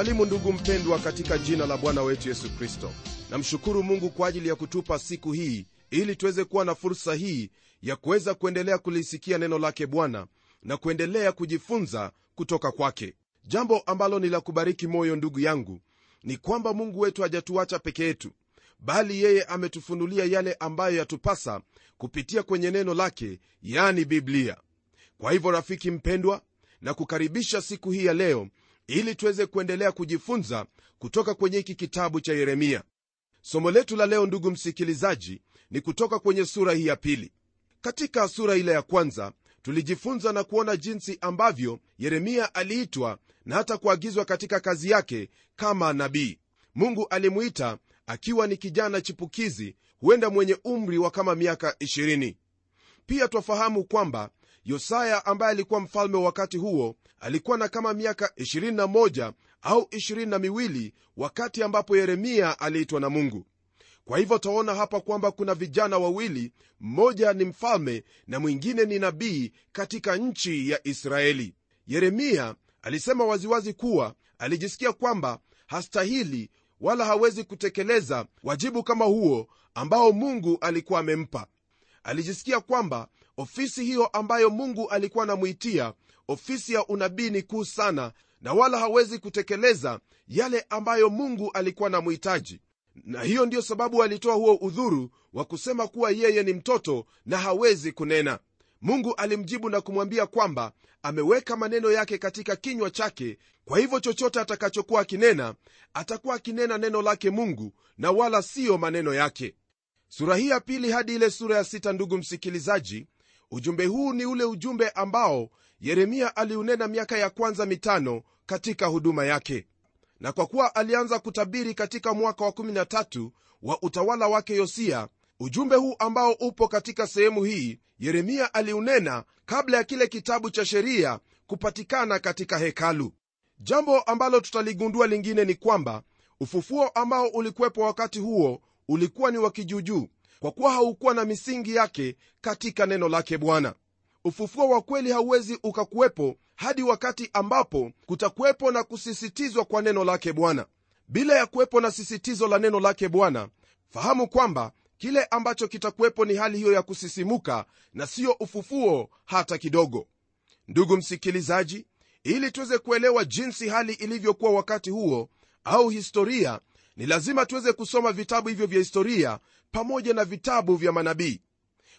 na kusalimu ndugu mpendwa katika jina la bwana wetu yesu kristo. Namshukuru mungu kwa ajili ya kutupa siku hii ili tuweze kuwa na fursa hii ya kuweza kuendelea kulisikia neno lake bwana na kuendelea kujifunza kutoka kwake. Jambo ambalo ni la kubariki moyo ndugu yangu ni kwamba mungu wetu hajatuacha peke yetu bali yeye ametufunulia yale ambayo yatupasa kupitia kwenye neno lake yani biblia. Kwa hivyo rafiki mpendwa na kukaribisha siku hii ya leo ili tuweze kuendelea kujifunza kutoka kwenye hiki kitabu cha yeremia. Somo letu la leo ndugu msikilizaji ni kutoka kwenye sura hii ya pili. Katika sura ile ya kwanza tulijifunza na kuona jinsi ambavyo yeremia aliitwa na hata kuagizwa katika kazi yake kama nabii. Mungu alimuita akiwa ni kijana chipukizi huenda mwenye umri wa kama miaka 20 pia twafahamu kwamba yosaya ambaye alikuwa mfalme wakati huo alikuwa na kama miaka 21 au 22 wakati ambapo yeremia aliitwa na mungu. Kwa hivyo taona hapa kwamba kuna vijana wawili mmoja ni mfalme na mwingine ni nabii katika nchi ya israeli. Yeremia alisema waziwazi kuwa alijisikia kwamba hastahili wala hawezi kutekeleza wajibu kama huo ambao mungu alikuwa amempa. Alijisikia kwamba ofisi hiyo ambayo mungu alikuwa anamwitia ofisi ya unabii ni kuu sana na wala hawezi kutekeleza yale ambayo mungu alikuwa anamhitaji. Na hiyo ndiyo sababu alitoa huo udhuru wa kusema kuwa yeye ni mtoto na hawezi kunena. Mungu alimjibu na kumwambia kwamba ameweka maneno yake katika kinywa chake. Kwa hivyo chochote atakachokuwa akinena atakuwa akinena neno lake mungu na wala siyo maneno yake. Sura hii ya pili hadi ile sura ya sita ndugu msikilizaji ujumbe huu ni ule ujumbe ambao yeremia aliunena miaka ya kwanza mitano katika huduma yake. Na kwa kuwa alianza kutabiri katika mwaka wa 13 wa utawala wake yosia ujumbe huu ambao upo katika sehemu hii yeremia aliunena kabla ya kile kitabu cha sheria kupatikana katika hekalu. Jambo ambalo tutaligundua lingine ni kwamba ufufuo ambao ulikuwepo wakati huo ulikuwa ni wa kijuujuu kwa kuwa haukuwa na misingi yake katika neno lake bwana. Ufufuo wa kweli hauwezi ukakuwepo hadi wakati ambapo kutakuwepo na kusisitizwa kwa neno lake bwana. Bila ya kuwepo na sisitizo la neno lake bwana fahamu kwamba kile ambacho kitakuwepo ni hali hiyo ya kusisimuka na siyo ufufuo hata kidogo. Ndugu msikilizaji ili tuweze kuelewa jinsi hali ilivyokuwa wakati huo au historia ni lazima tuweze kusoma vitabu hivyo vya historia pamoja na vitabu vya manabii.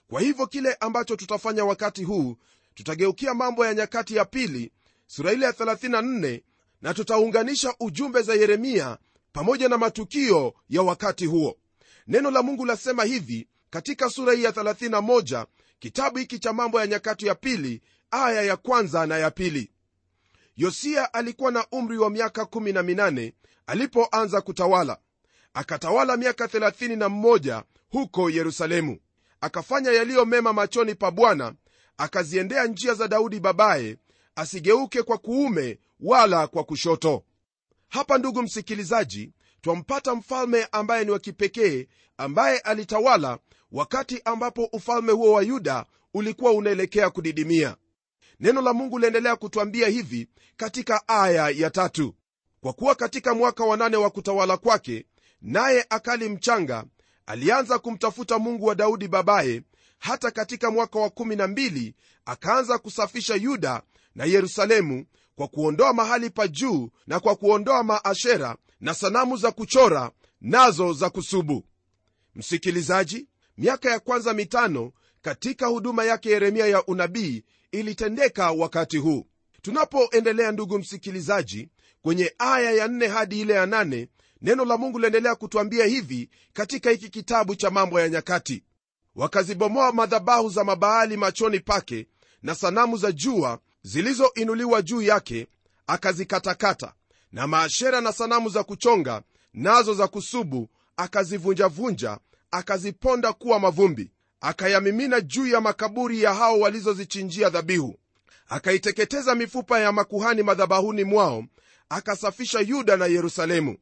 Kwa hivyo kile ambacho tutafanya wakati huu tutageukia mambo ya nyakati ya pili sura ile ya 34 na tutaunganisha ujumbe za yeremia pamoja na matukio ya wakati huo. Neno la mungu lasema hivi katika sura hii ya 31 kitabu hiki cha mambo ya nyakati ya pili aya ya kwanza na ya pili. Yosia alikuwa na umri wa miaka 18 alipoanza kutawala akatawala miaka 31 huko yerusalemu. Akafanya yaliyo mema machoni pa bwana akaziendea njia za daudi babaye asigeuke kwa kuume wala kwa kushoto. Hapa ndugu msikilizaji twampata mfalme ambaye ni wa kipekee ambaye alitawala wakati ambapo ufalme huo wa yuda ulikuwa unaelekea kudidimia. Neno la mungu liendelea kutwambia hivi katika aya ya tatu. Kwa kuwa katika mwaka wa nane wa kutawala kwake naye akali mchanga alianza kumtafuta mungu wa daudi babaye hata katika mwaka wa 12 akaanza kusafisha yuda na yerusalemu kwa kuondoa mahali pa juu na kwa kuondoa maashera na sanamu za kuchora nazo za kusubu. Msikilizaji miaka ya kwanza mitano katika huduma yake yeremia ya unabii ilitendeka wakati huu. Tunapoendelea ndugu msikilizaji kwenye aya ya 4 hadi ile ya 8 neno la mungu liendelea kutwambia hivi katika hiki kitabu cha mambo ya nyakati. Wakazibomoa madhabahu za mabaali machoni pake na sanamu za jua zilizoinuliwa juu yake akazikatakata. Na maashera na sanamu za kuchonga nazo za kusubu akazivunjavunja akaziponda kuwa mavumbi. Akayamimina juu ya makaburi ya hao walizozichinjia dhabihu. Akaiteketeza mifupa ya makuhani madhabahuni mwao akasafisha yuda na yerusalemu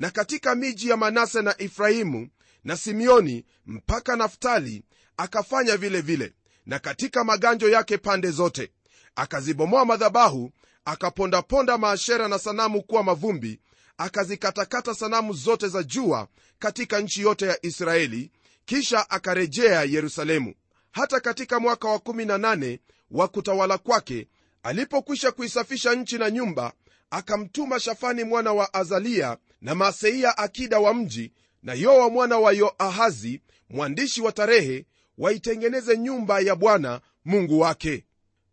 na katika miji ya manase na efraimu na simeoni mpaka naftali akafanya vile vile na katika maganjo yake pande zote. Akazibomoa madhabahu akapondaponda maashera na sanamu kuwa mavumbi akazikatakata sanamu zote za jua katika nchi yote ya israeli kisha akarejea yerusalemu. Hata katika mwaka wa 18 wa kutawala kwake alipokwisha kuisafisha nchi na nyumba akamtuma shafani mwana wa azalia na maseia akida wa mji na yoa mwana wa yoahazi mwandishi wa tarehe waitengeneze nyumba ya bwana mungu wake.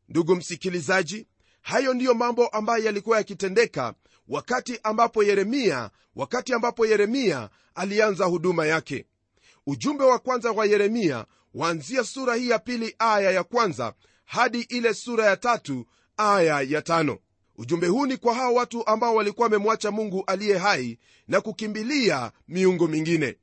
Ndugu msikilizaji hayo ndiyo mambo ambayo yalikuwa yakitendeka wakati ambapo yeremia wakati ambapo yeremia alianza huduma yake. Ujumbe wa kwanza wa yeremia waanzia sura hii ya pili aya ya kwanza hadi ile sura ya tatu aya ya tano ujumbe huu ni kwa hao watu ambao walikuwa wamemwacha mungu aliye hai na kukimbilia miungu mingine.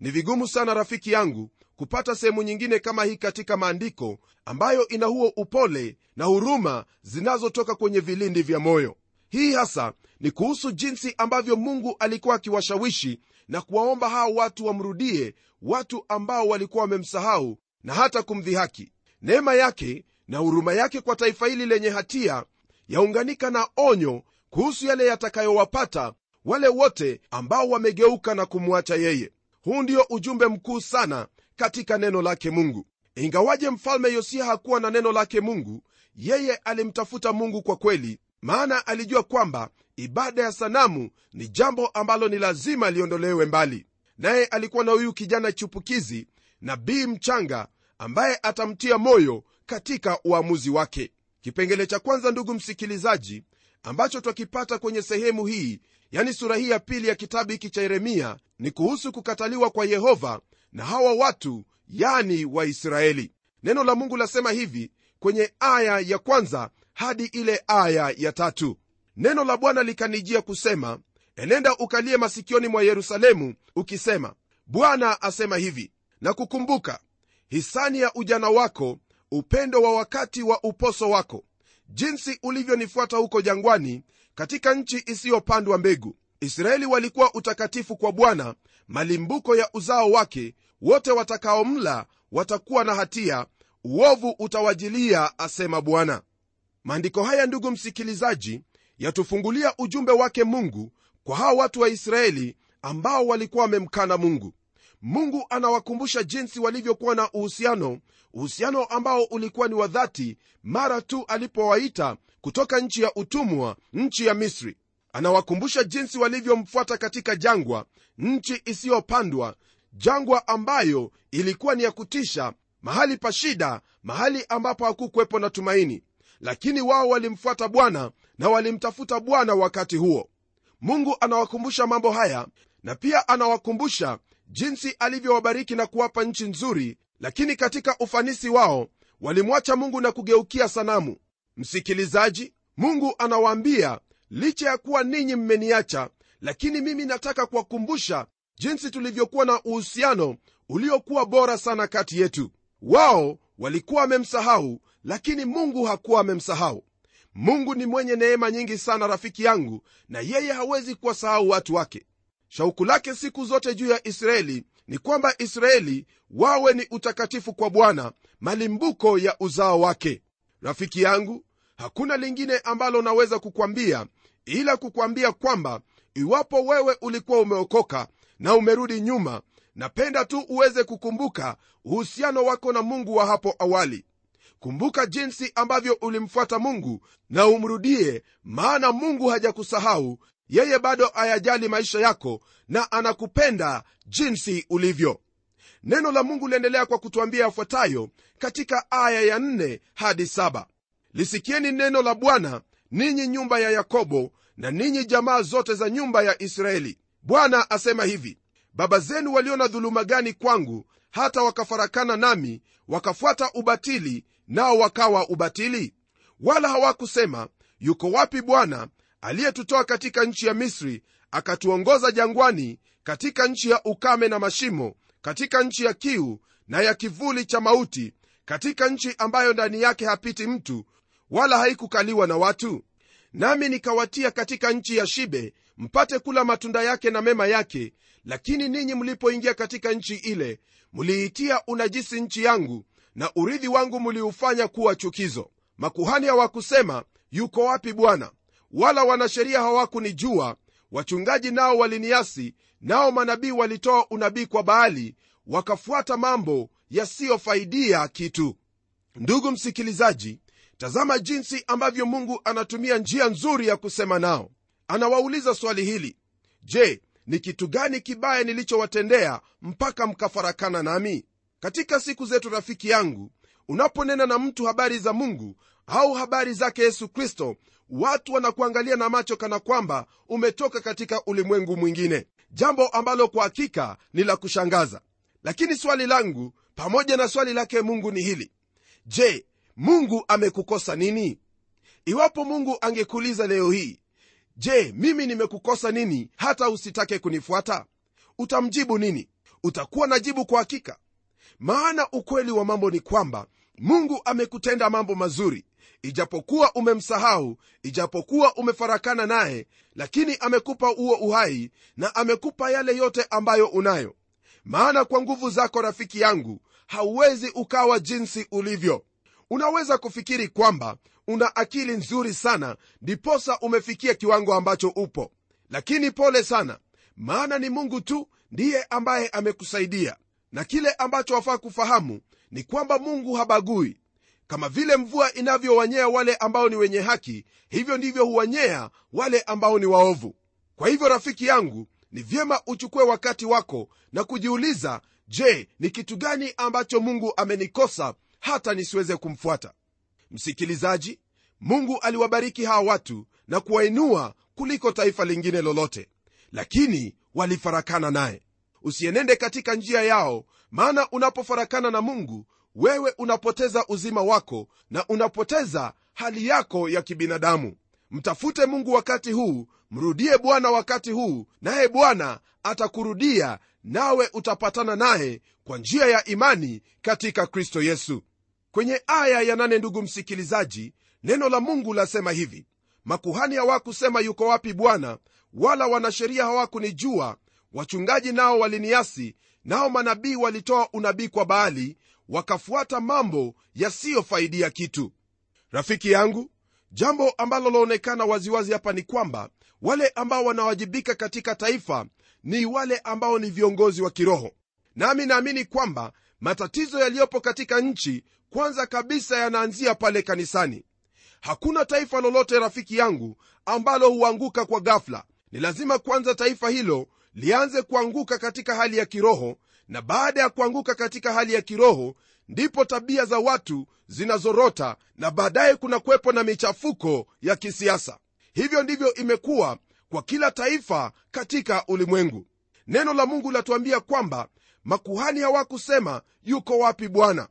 Ni vigumu sana rafiki yangu kupata sehemu nyingine kama hii katika maandiko ambayo ina huo upole na huruma zinazotoka kwenye vilindi vya moyo. Hii hasa ni kuhusu jinsi ambavyo mungu alikuwa akiwashawishi na kuwaomba hao watu wamrudie watu ambao walikuwa wamemsahau na hata kumdhihaki. Neema yake na huruma yake kwa taifa hili lenye hatia yaunganika na onyo kuhusu yale yatakayowapata wale wote ambao wamegeuka na kumwacha yeye. Huu ndio ujumbe mkuu sana katika neno lake mungu. Ingawaje mfalme yosia hakuwa na neno lake mungu yeye alimtafuta mungu kwa kweli maana alijua kwamba ibada ya sanamu ni jambo ambalo ni lazima liondolewe mbali. Naye alikuwa na huyu kijana chupukizi nabii mchanga ambaye atamtia moyo katika uamuzi wake kipengele cha kwanza ndugu msikilizaji ambacho twakipata kwenye sehemu hii yani sura hii ya pili ya kitabu hiki cha yeremia ni kuhusu kukataliwa kwa yehova na hawa watu yani waisraeli. Neno la mungu lasema hivi kwenye aya ya kwanza hadi ile aya ya tatu. Neno la bwana likanijia kusema enenda ukalie masikioni mwa yerusalemu ukisema bwana asema hivi na kukumbuka hisani ya ujana wako upendo wa wakati wa uposo wako jinsi ulivyonifuata huko jangwani katika nchi isiyopandwa mbegu. Israeli walikuwa utakatifu kwa bwana malimbuko ya uzao wake wote watakaomla watakuwa na hatia uovu utawajilia asema bwana. Maandiko haya ndugu msikilizaji yatufungulia ujumbe wake mungu kwa hawa watu wa israeli ambao walikuwa wamemkana mungu mungu anawakumbusha jinsi walivyokuwa na uhusiano uhusiano ambao ulikuwa ni wa dhati mara tu alipowaita kutoka nchi ya utumwa nchi ya misri. Anawakumbusha jinsi walivyomfuata katika jangwa nchi isiyopandwa jangwa ambayo ilikuwa ni ya kutisha mahali pa shida mahali ambapo hakukuwepo na tumaini. Lakini wao walimfuata bwana na walimtafuta bwana wakati huo. Mungu anawakumbusha mambo haya na pia anawakumbusha jinsi alivyowabariki na kuwapa nchi nzuri lakini katika ufanisi wao walimwacha mungu na kugeukia sanamu. Msikilizaji mungu anawaambia licha ya kuwa ninyi mmeniacha lakini mimi nataka kuwakumbusha jinsi tulivyokuwa na uhusiano uliokuwa bora sana kati yetu. Wao walikuwa wamemsahau lakini mungu hakuwa amemsahau. Mungu ni mwenye neema nyingi sana rafiki yangu na yeye hawezi kuwasahau watu wake shauku lake siku zote juu ya israeli ni kwamba israeli wawe ni utakatifu kwa bwana malimbuko ya uzao wake. Rafiki yangu hakuna lingine ambalo naweza kukwambia ila kukwambia kwamba iwapo wewe ulikuwa umeokoka na umerudi nyuma napenda tu uweze kukumbuka uhusiano wako na mungu wa hapo awali. Kumbuka jinsi ambavyo ulimfuata mungu na umrudie maana mungu hajakusahau yeye bado ayajali maisha yako na anakupenda jinsi ulivyo. Neno la mungu liendelea kwa kutuambia yafuatayo katika aya ya 4 hadi 7 lisikieni neno la bwana ninyi nyumba ya yakobo na ninyi jamaa zote za nyumba ya israeli. Bwana asema hivi baba zenu waliona dhuluma gani kwangu hata wakafarakana nami wakafuata ubatili nao wakawa ubatili? Wala hawakusema yuko wapi bwana aliyetutoa katika nchi ya misri akatuongoza jangwani katika nchi ya ukame na mashimo katika nchi ya kiu na ya kivuli cha mauti katika nchi ambayo ndani yake hapiti mtu wala haikukaliwa na watu. Nami nikawatia katika nchi ya shibe mpate kula matunda yake na mema yake lakini ninyi mlipoingia katika nchi ile mliitia unajisi nchi yangu na urithi wangu mliufanya kuwa chukizo. Makuhani hawakusema yuko wapi bwana wala wanasheria hawakunijua wachungaji nao waliniasi nao manabii walitoa unabii kwa baali wakafuata mambo yasiyofaidia kitu. Ndugu msikilizaji tazama jinsi ambavyo mungu anatumia njia nzuri ya kusema nao. Anawauliza swali hili je ni kitu gani kibaya nilichowatendea mpaka mkafarakana nami? Katika siku zetu rafiki yangu unaponena na mtu habari za mungu au habari zake yesu kristo watu wanakuangalia na macho kana kwamba umetoka katika ulimwengu mwingine. Jambo ambalo kwa hakika ni la kushangaza. Lakini swali langu pamoja na swali lake mungu ni hili. Je mungu amekukosa nini? Iwapo mungu angekuuliza leo hii je mimi nimekukosa nini hata usitake kunifuata? Utamjibu nini? Utakuwa na jibu kwa hakika. Maana ukweli wa mambo ni kwamba mungu amekutenda mambo mazuri ijapokuwa umemsahau ijapokuwa umefarakana naye lakini amekupa huo uhai na amekupa yale yote ambayo unayo. Maana kwa nguvu zako rafiki yangu hauwezi ukawa jinsi ulivyo. Unaweza kufikiri kwamba una akili nzuri sana ndiposa umefikia kiwango ambacho upo. Lakini pole sana maana ni mungu tu ndiye ambaye amekusaidia. Na kile ambacho wafaa kufahamu ni kwamba mungu habagui kama vile mvua inavyowanyea wale ambao ni wenye haki hivyo ndivyo huwanyea wale ambao ni waovu. Kwa hivyo rafiki yangu ni vyema uchukue wakati wako na kujiuliza je ni kitu gani ambacho mungu amenikosa hata nisiweze kumfuata? Msikilizaji mungu aliwabariki hawa watu na kuwainua kuliko taifa lingine lolote lakini walifarakana naye. Usienende katika njia yao maana unapofarakana na mungu wewe unapoteza uzima wako na unapoteza hali yako ya kibinadamu. Mtafute mungu wakati huu mrudie bwana wakati huu naye bwana atakurudia nawe utapatana naye kwa njia ya imani katika kristo yesu. Kwenye aya ya nane ndugu msikilizaji neno la mungu lasema hivi. Makuhani hawakusema yuko wapi bwana wala wanasheria hawakunijua. Wachungaji nao waliniasi nao manabii walitoa unabii kwa baali wakafuata mambo yasiyofaidia kitu. Rafiki yangu jambo ambalo laonekana waziwazi hapa ni kwamba wale ambao wanawajibika katika taifa ni wale ambao ni viongozi wa kiroho. Nami naamini kwamba matatizo yaliyopo katika nchi kwanza kabisa yanaanzia pale kanisani. Hakuna taifa lolote rafiki yangu ambalo huanguka kwa gafla ni lazima kwanza taifa hilo lianze kuanguka katika hali ya kiroho na baada ya kuanguka katika hali ya kiroho ndipo tabia za watu zinazorota na baadaye kuna kuwepo na michafuko ya kisiasa. Hivyo ndivyo imekuwa kwa kila taifa katika ulimwengu. Neno la mungu latuambia kwamba makuhani hawakusema yuko wapi bwana?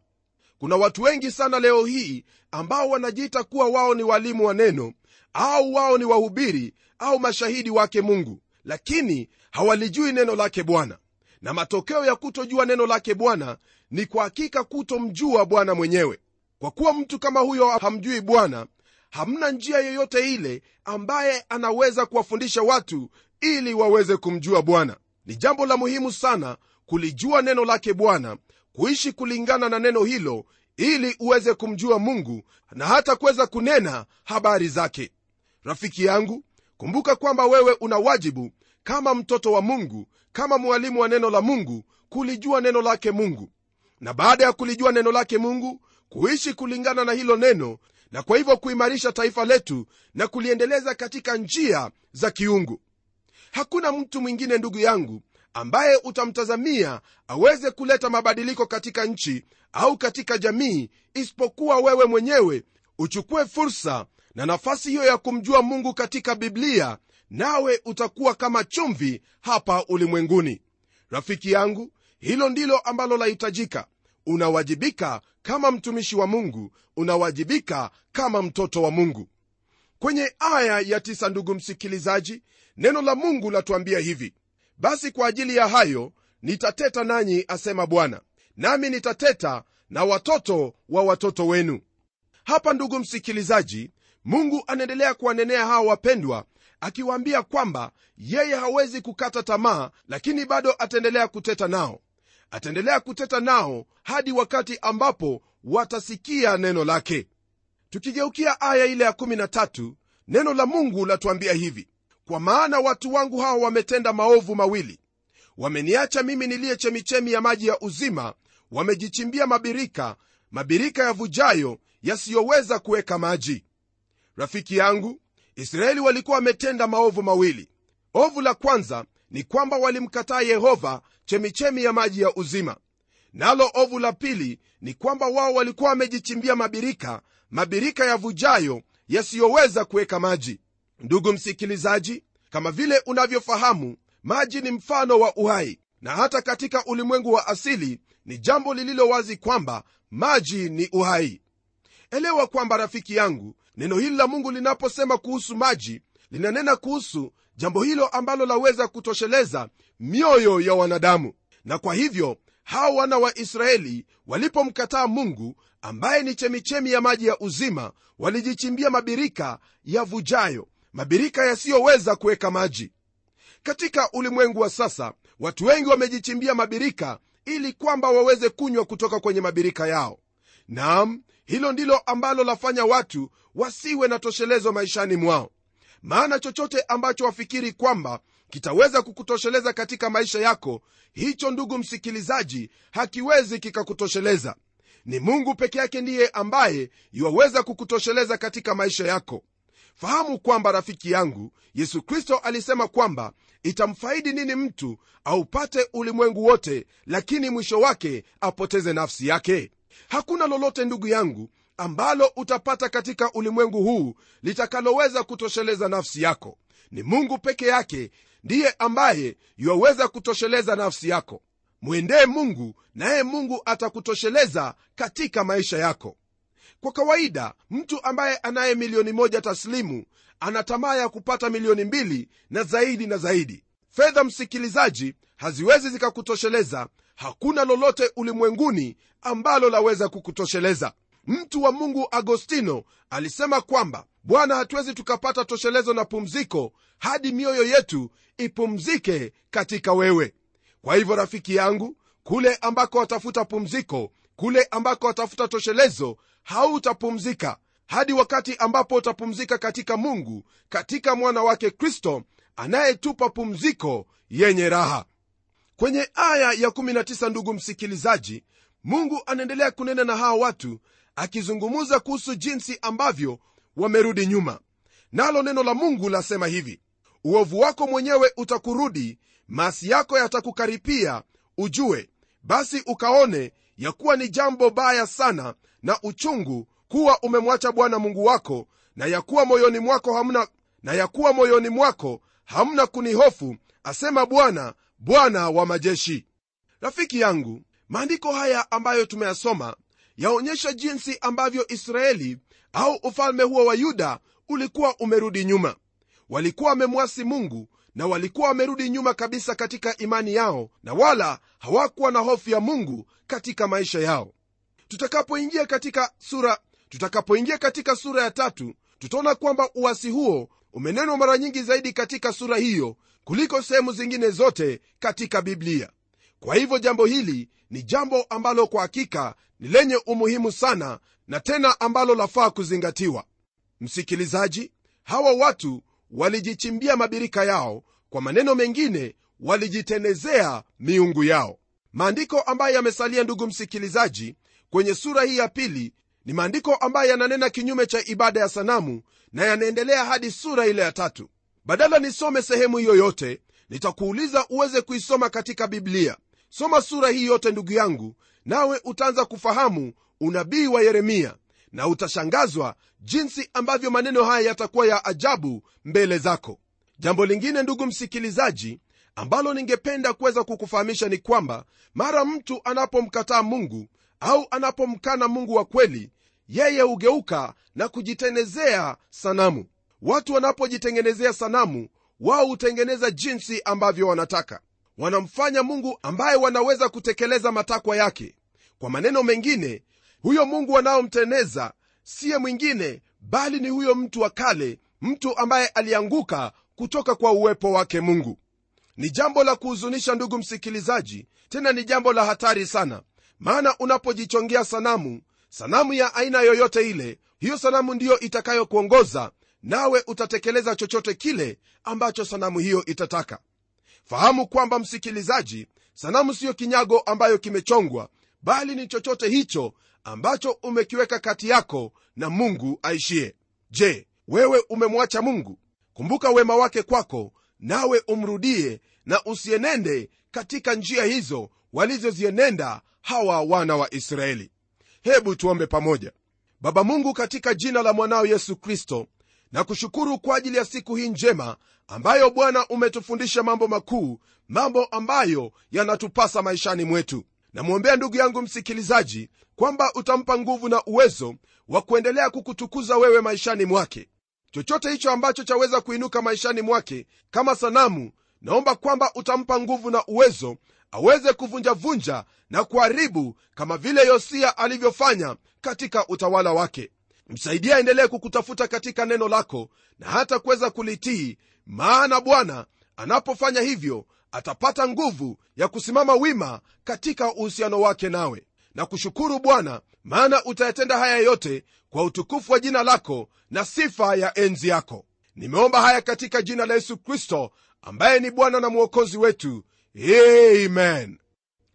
Kuna watu wengi sana leo hii ambao wanajiita kuwa wao ni walimu wa neno au wao ni wahubiri au mashahidi wake mungu. Lakini hawalijui neno lake bwana na matokeo ya kutojua neno lake bwana ni kwa hakika kutomjua bwana mwenyewe. Kwa kuwa mtu kama huyo hamjui bwana hamna njia yoyote ile ambaye anaweza kuwafundisha watu ili waweze kumjua bwana. Ni jambo la muhimu sana kulijua neno lake bwana kuishi kulingana na neno hilo ili uweze kumjua mungu na hata kuweza kunena habari zake. Rafiki yangu kumbuka kwamba wewe una wajibu kama mtoto wa mungu kama mwalimu wa neno la mungu kulijua neno lake mungu. Na baada ya kulijua neno lake mungu kuishi kulingana na hilo neno na kwa hivyo kuimarisha taifa letu na kuliendeleza katika njia za kiungu. Hakuna mtu mwingine ndugu yangu ambaye utamtazamia aweze kuleta mabadiliko katika nchi au katika jamii isipokuwa wewe mwenyewe uchukue fursa na nafasi hiyo ya kumjua mungu katika biblia nawe utakuwa kama chumvi hapa ulimwenguni. Rafiki yangu hilo ndilo ambalo lahitajika. Unawajibika kama mtumishi wa mungu unawajibika kama mtoto wa mungu. Kwenye aya ya tisa ndugu msikilizaji neno la mungu latuambia hivi. Basi kwa ajili ya hayo nitateta nanyi asema bwana nami nitateta na watoto wa watoto wenu. Hapa ndugu msikilizaji mungu anaendelea kuwanenea hawa wapendwa akiwaambia kwamba yeye hawezi kukata tamaa lakini bado ataendelea kuteta nao. Ataendelea kuteta nao hadi wakati ambapo watasikia neno lake. Tukigeukia aya ile ya 13 neno la mungu latuambia hivi kwa maana watu wangu hawa wametenda maovu mawili. Wameniacha mimi niliye chemichemi ya maji ya uzima wamejichimbia mabirika mabirika yavujayo yasiyoweza kuweka maji. Rafiki yangu israeli walikuwa wametenda maovu mawili. Ovu la kwanza ni kwamba walimkataa yehova chemichemi ya maji ya uzima. Nalo ovu la pili ni kwamba wao walikuwa wamejichimbia mabirika mabirika ya vujayo yasiyoweza kuweka maji. Ndugu msikilizaji kama vile unavyofahamu maji ni mfano wa uhai na hata katika ulimwengu wa asili ni jambo lililo wazi kwamba maji ni uhai elewa kwamba rafiki yangu neno hili la mungu linaposema kuhusu maji linanena kuhusu jambo hilo ambalo laweza kutosheleza mioyo ya wanadamu. Na kwa hivyo hawa wana wa israeli walipomkataa mungu ambaye ni chemichemi ya maji ya uzima walijichimbia mabirika yavujayo mabirika yasiyoweza kuweka maji. Katika ulimwengu wa sasa watu wengi wamejichimbia mabirika ili kwamba waweze kunywa kutoka kwenye mabirika yao. Naam hilo ndilo ambalo lafanya watu wasiwe na toshelezo maishani mwao. Maana chochote ambacho wafikiri kwamba kitaweza kukutosheleza katika maisha yako hicho ndugu msikilizaji hakiwezi kikakutosheleza. Ni mungu peke yake ndiye ambaye iwaweza kukutosheleza katika maisha yako. Fahamu kwamba rafiki yangu yesu kristo alisema kwamba itamfaidi nini mtu aupate ulimwengu wote lakini mwisho wake apoteze nafsi yake hakuna lolote ndugu yangu ambalo utapata katika ulimwengu huu litakaloweza kutosheleza nafsi yako. Ni mungu peke yake ndiye ambaye yuwaweza kutosheleza nafsi yako. Mwendee mungu naye mungu atakutosheleza katika maisha yako. Kwa kawaida mtu ambaye anaye milioni moja taslimu ana tamaa ya kupata milioni mbili na zaidi na zaidi. Fedha msikilizaji haziwezi zikakutosheleza. Hakuna lolote ulimwenguni ambalo laweza kukutosheleza. Mtu wa mungu agostino alisema kwamba bwana hatuwezi tukapata toshelezo na pumziko hadi mioyo yetu ipumzike katika wewe. Kwa hivyo rafiki yangu kule ambako watafuta pumziko kule ambako watafuta toshelezo hautapumzika. Hadi wakati ambapo utapumzika katika mungu katika mwana wake kristo anayetupa pumziko yenye raha kwenye aya ya 19 ndugu msikilizaji mungu anaendelea kunena na hawa watu akizungumza kuhusu jinsi ambavyo wamerudi nyuma. Nalo neno la mungu lasema hivi uovu wako mwenyewe utakurudi maasi yako yatakukaripia ujue basi ukaone ya kuwa ni jambo baya sana na uchungu kuwa umemwacha bwana mungu wako na ya kuwa moyoni mwako hamna na ya kuwa moyoni mwako hamna kunihofu asema bwana bwana wa majeshi. Rafiki yangu maandiko haya ambayo tumeyasoma yaonyesha jinsi ambavyo israeli au ufalme huo wa yuda ulikuwa umerudi nyuma. Walikuwa wamemwasi mungu na walikuwa wamerudi nyuma kabisa katika imani yao na wala hawakuwa na hofu ya mungu katika maisha yao. Tutakapoingia katika sura tutakapoingia katika sura ya tatu tutaona kwamba uasi huo umenenwa mara nyingi zaidi katika sura hiyo kuliko sehemu zingine zote katika biblia. Kwa hivyo jambo hili ni jambo ambalo kwa hakika ni lenye umuhimu sana na tena ambalo lafaa kuzingatiwa. Msikilizaji hawa watu walijichimbia mabirika yao kwa maneno mengine walijitenezea miungu yao. Maandiko ambayo yamesalia ndugu msikilizaji kwenye sura hii ya pili ni maandiko ambayo yananena kinyume cha ibada ya sanamu na yanaendelea hadi sura ile ya tatu badala nisome sehemu hiyo yote nitakuuliza uweze kuisoma katika biblia. Soma sura hii yote ndugu yangu nawe utaanza kufahamu unabii wa yeremia na utashangazwa jinsi ambavyo maneno haya yatakuwa ya ajabu mbele zako. Jambo lingine ndugu msikilizaji ambalo ningependa kuweza kukufahamisha ni kwamba mara mtu anapomkataa mungu au anapomkana mungu wa kweli yeye hugeuka na kujitenezea sanamu watu wanapojitengenezea sanamu wao hutengeneza jinsi ambavyo wanataka. Wanamfanya mungu ambaye wanaweza kutekeleza matakwa yake. Kwa maneno mengine huyo mungu wanaomteneza siye mwingine bali ni huyo mtu wa kale mtu ambaye alianguka kutoka kwa uwepo wake mungu. Ni jambo la kuhuzunisha ndugu msikilizaji tena ni jambo la hatari sana. Maana unapojichongea sanamu sanamu ya aina yoyote ile hiyo sanamu ndiyo itakayokuongoza nawe utatekeleza chochote kile ambacho sanamu hiyo itataka. Fahamu kwamba msikilizaji sanamu siyo kinyago ambayo kimechongwa bali ni chochote hicho ambacho umekiweka kati yako na mungu aishie. Je wewe umemwacha mungu? Kumbuka wema wake kwako nawe umrudie na usienende katika njia hizo walizozienenda hawa wana wa israeli. Hebu tuombe pamoja. Baba mungu katika jina la mwanao yesu kristo na kushukuru kwa ajili ya siku hii njema ambayo bwana umetufundisha mambo makuu mambo ambayo yanatupasa maishani mwetu. Namwombea ndugu yangu msikilizaji kwamba utampa nguvu na uwezo wa kuendelea kukutukuza wewe maishani mwake. Chochote hicho ambacho chaweza kuinuka maishani mwake kama sanamu naomba kwamba utampa nguvu na uwezo aweze kuvunjavunja na kuharibu kama vile yosia alivyofanya katika utawala wake msaidia aendelee kukutafuta katika neno lako na hata kuweza kulitii maana bwana anapofanya hivyo atapata nguvu ya kusimama wima katika uhusiano wake nawe. Na kushukuru bwana maana utayatenda haya yote kwa utukufu wa jina lako na sifa ya enzi yako. Nimeomba haya katika jina la yesu kristo ambaye ni bwana na mwokozi wetu. Amen.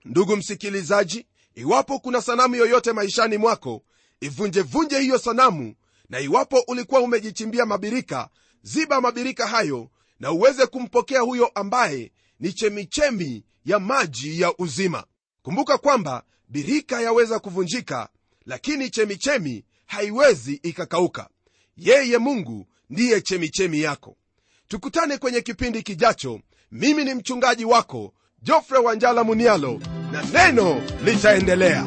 Ndugu msikilizaji iwapo kuna sanamu yoyote maishani mwako ivunjevunje hiyo sanamu na iwapo ulikuwa umejichimbia mabirika ziba mabirika hayo na uweze kumpokea huyo ambaye ni chemichemi ya maji ya uzima. Kumbuka kwamba birika yaweza kuvunjika lakini chemichemi haiwezi ikakauka. Yeye mungu ndiye chemichemi yako. Tukutane kwenye kipindi kijacho. Mimi ni mchungaji wako jofre wanjala munialo na neno litaendelea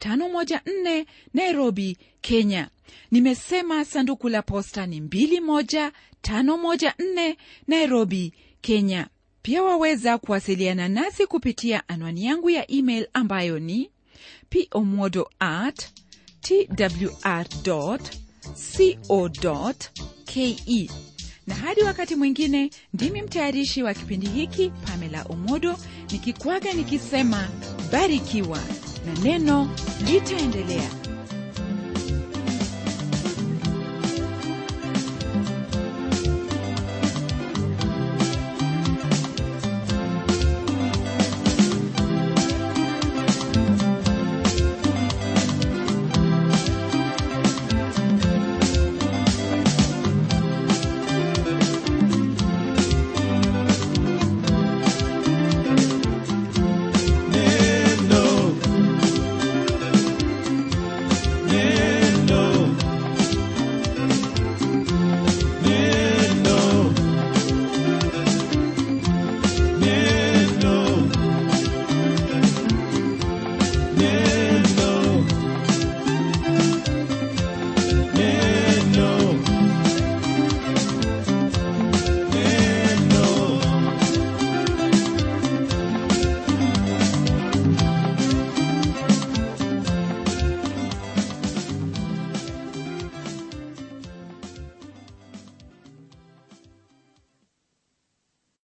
21514 nairobi kenya. Nimesema sanduku la posta ni 21514 nairobi kenya. Pia waweza kuwasiliana nasi kupitia anwani yangu ya email ambayo ni pomodo at twr co ke na hadi wakati mwingine ndimi mtayarishi wa kipindi hiki pamela omodo nikikwaga nikisema barikiwa na neno litaendelea